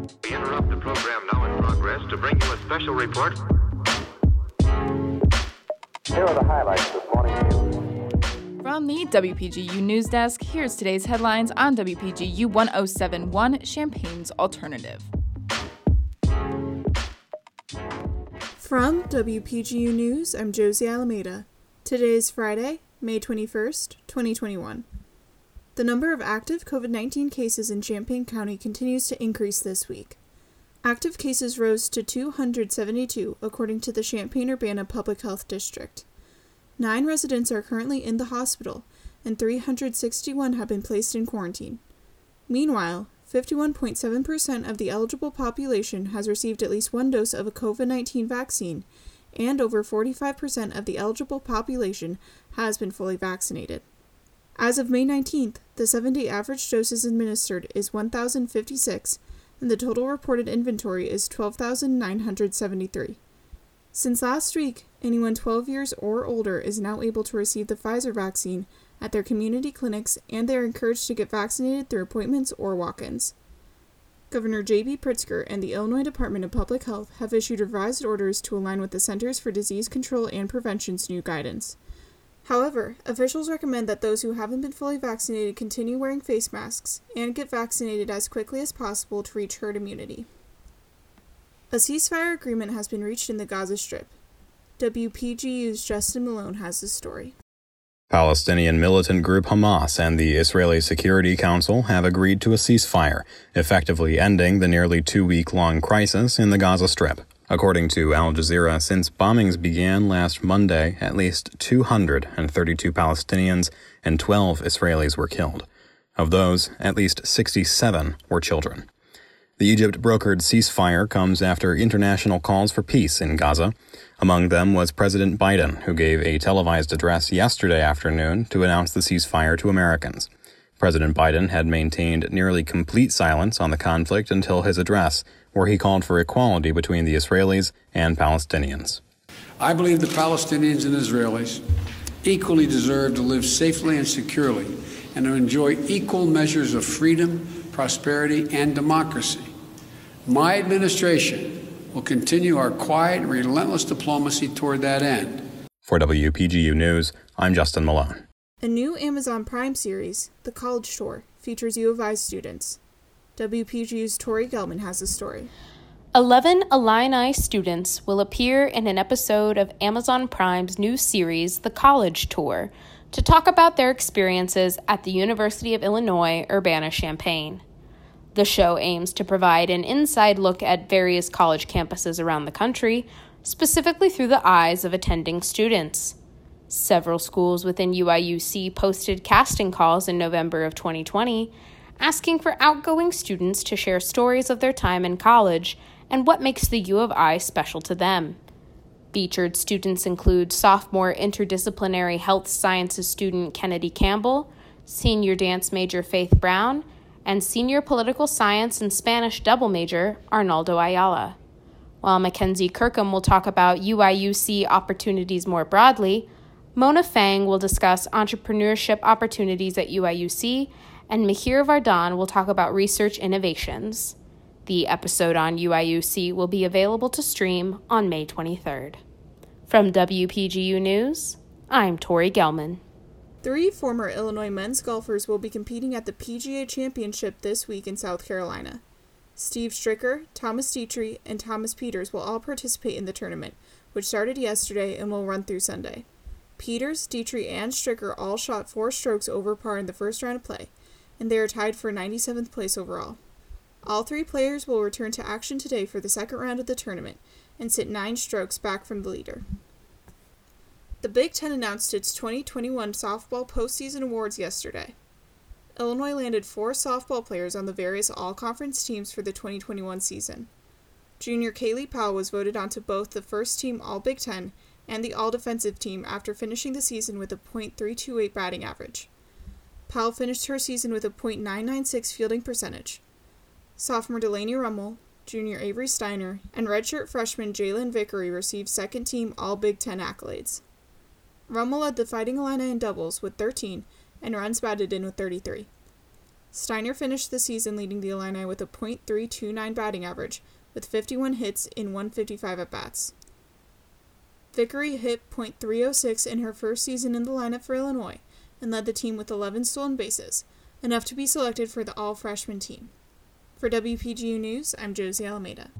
We interrupt the program now in progress to bring you a special report. Here are the highlights this morning's news. From the WPGU News Desk, here's today's headlines on WPGU 1071 Champaign's Alternative. From WPGU News, I'm Josie Alameda. Today is Friday, May 21st, 2021. The number of active COVID 19 cases in Champaign County continues to increase this week. Active cases rose to 272, according to the Champaign Urbana Public Health District. Nine residents are currently in the hospital, and 361 have been placed in quarantine. Meanwhile, 51.7% of the eligible population has received at least one dose of a COVID 19 vaccine, and over 45% of the eligible population has been fully vaccinated. As of May 19th, the seven day average doses administered is 1,056, and the total reported inventory is 12,973. Since last week, anyone 12 years or older is now able to receive the Pfizer vaccine at their community clinics, and they are encouraged to get vaccinated through appointments or walk ins. Governor J.B. Pritzker and the Illinois Department of Public Health have issued revised orders to align with the Centers for Disease Control and Prevention's new guidance. However, officials recommend that those who haven't been fully vaccinated continue wearing face masks and get vaccinated as quickly as possible to reach herd immunity. A ceasefire agreement has been reached in the Gaza Strip. WPGU's Justin Malone has the story. Palestinian militant group Hamas and the Israeli Security Council have agreed to a ceasefire, effectively ending the nearly two week long crisis in the Gaza Strip. According to Al Jazeera, since bombings began last Monday, at least 232 Palestinians and 12 Israelis were killed. Of those, at least 67 were children. The Egypt brokered ceasefire comes after international calls for peace in Gaza. Among them was President Biden, who gave a televised address yesterday afternoon to announce the ceasefire to Americans. President Biden had maintained nearly complete silence on the conflict until his address, where he called for equality between the Israelis and Palestinians. I believe the Palestinians and Israelis equally deserve to live safely and securely and to enjoy equal measures of freedom, prosperity, and democracy. My administration will continue our quiet relentless diplomacy toward that end. For WPGU News, I'm Justin Malone. A new Amazon Prime series, The College Tour, features U of I students. WPGU's Tori Gelman has the story. 11 Illini students will appear in an episode of Amazon Prime's new series, The College Tour, to talk about their experiences at the University of Illinois Urbana Champaign. The show aims to provide an inside look at various college campuses around the country, specifically through the eyes of attending students. Several schools within UIUC posted casting calls in November of 2020 asking for outgoing students to share stories of their time in college and what makes the U of I special to them. Featured students include sophomore interdisciplinary health sciences student Kennedy Campbell, senior dance major Faith Brown, and senior political science and Spanish double major Arnaldo Ayala. While Mackenzie Kirkham will talk about UIUC opportunities more broadly, Mona Fang will discuss entrepreneurship opportunities at UIUC and Mihir Vardhan will talk about research innovations. The episode on UIUC will be available to stream on May 23rd. From WPGU News, I'm Tori Gelman. Three former Illinois men's golfers will be competing at the PGA Championship this week in South Carolina. Steve Stricker, Thomas Detry, and Thomas Pieters will all participate in the tournament, which started yesterday and will run through Sunday. Pieters, Detry, and Stricker all shot four strokes over par in the first round of play, and they are tied for 97th place overall. All three players will return to action today for the second round of the tournament and sit nine strokes back from the leader. The Big Ten announced its 2021 softball postseason awards yesterday. Illinois landed four softball players on the various all conference teams for the 2021 season. Junior Kaylee Powell was voted onto both the first team All Big Ten and the All Defensive team after finishing the season with a .328 batting average. Powell finished her season with a .996 fielding percentage. Sophomore Delaney Rummel, junior Avery Steiner, and redshirt freshman Jalen Vickery received second team All Big Ten accolades. Rummel led the Fighting Illini in doubles with 13 and runs batted in with 33. Steiner finished the season leading the Illini with a .329 batting average, with 51 hits in 155 at bats. Vickery hit .306 in her first season in the lineup for Illinois and led the team with 11 stolen bases, enough to be selected for the all freshman team. For WPGU News, I'm Josie Alameda.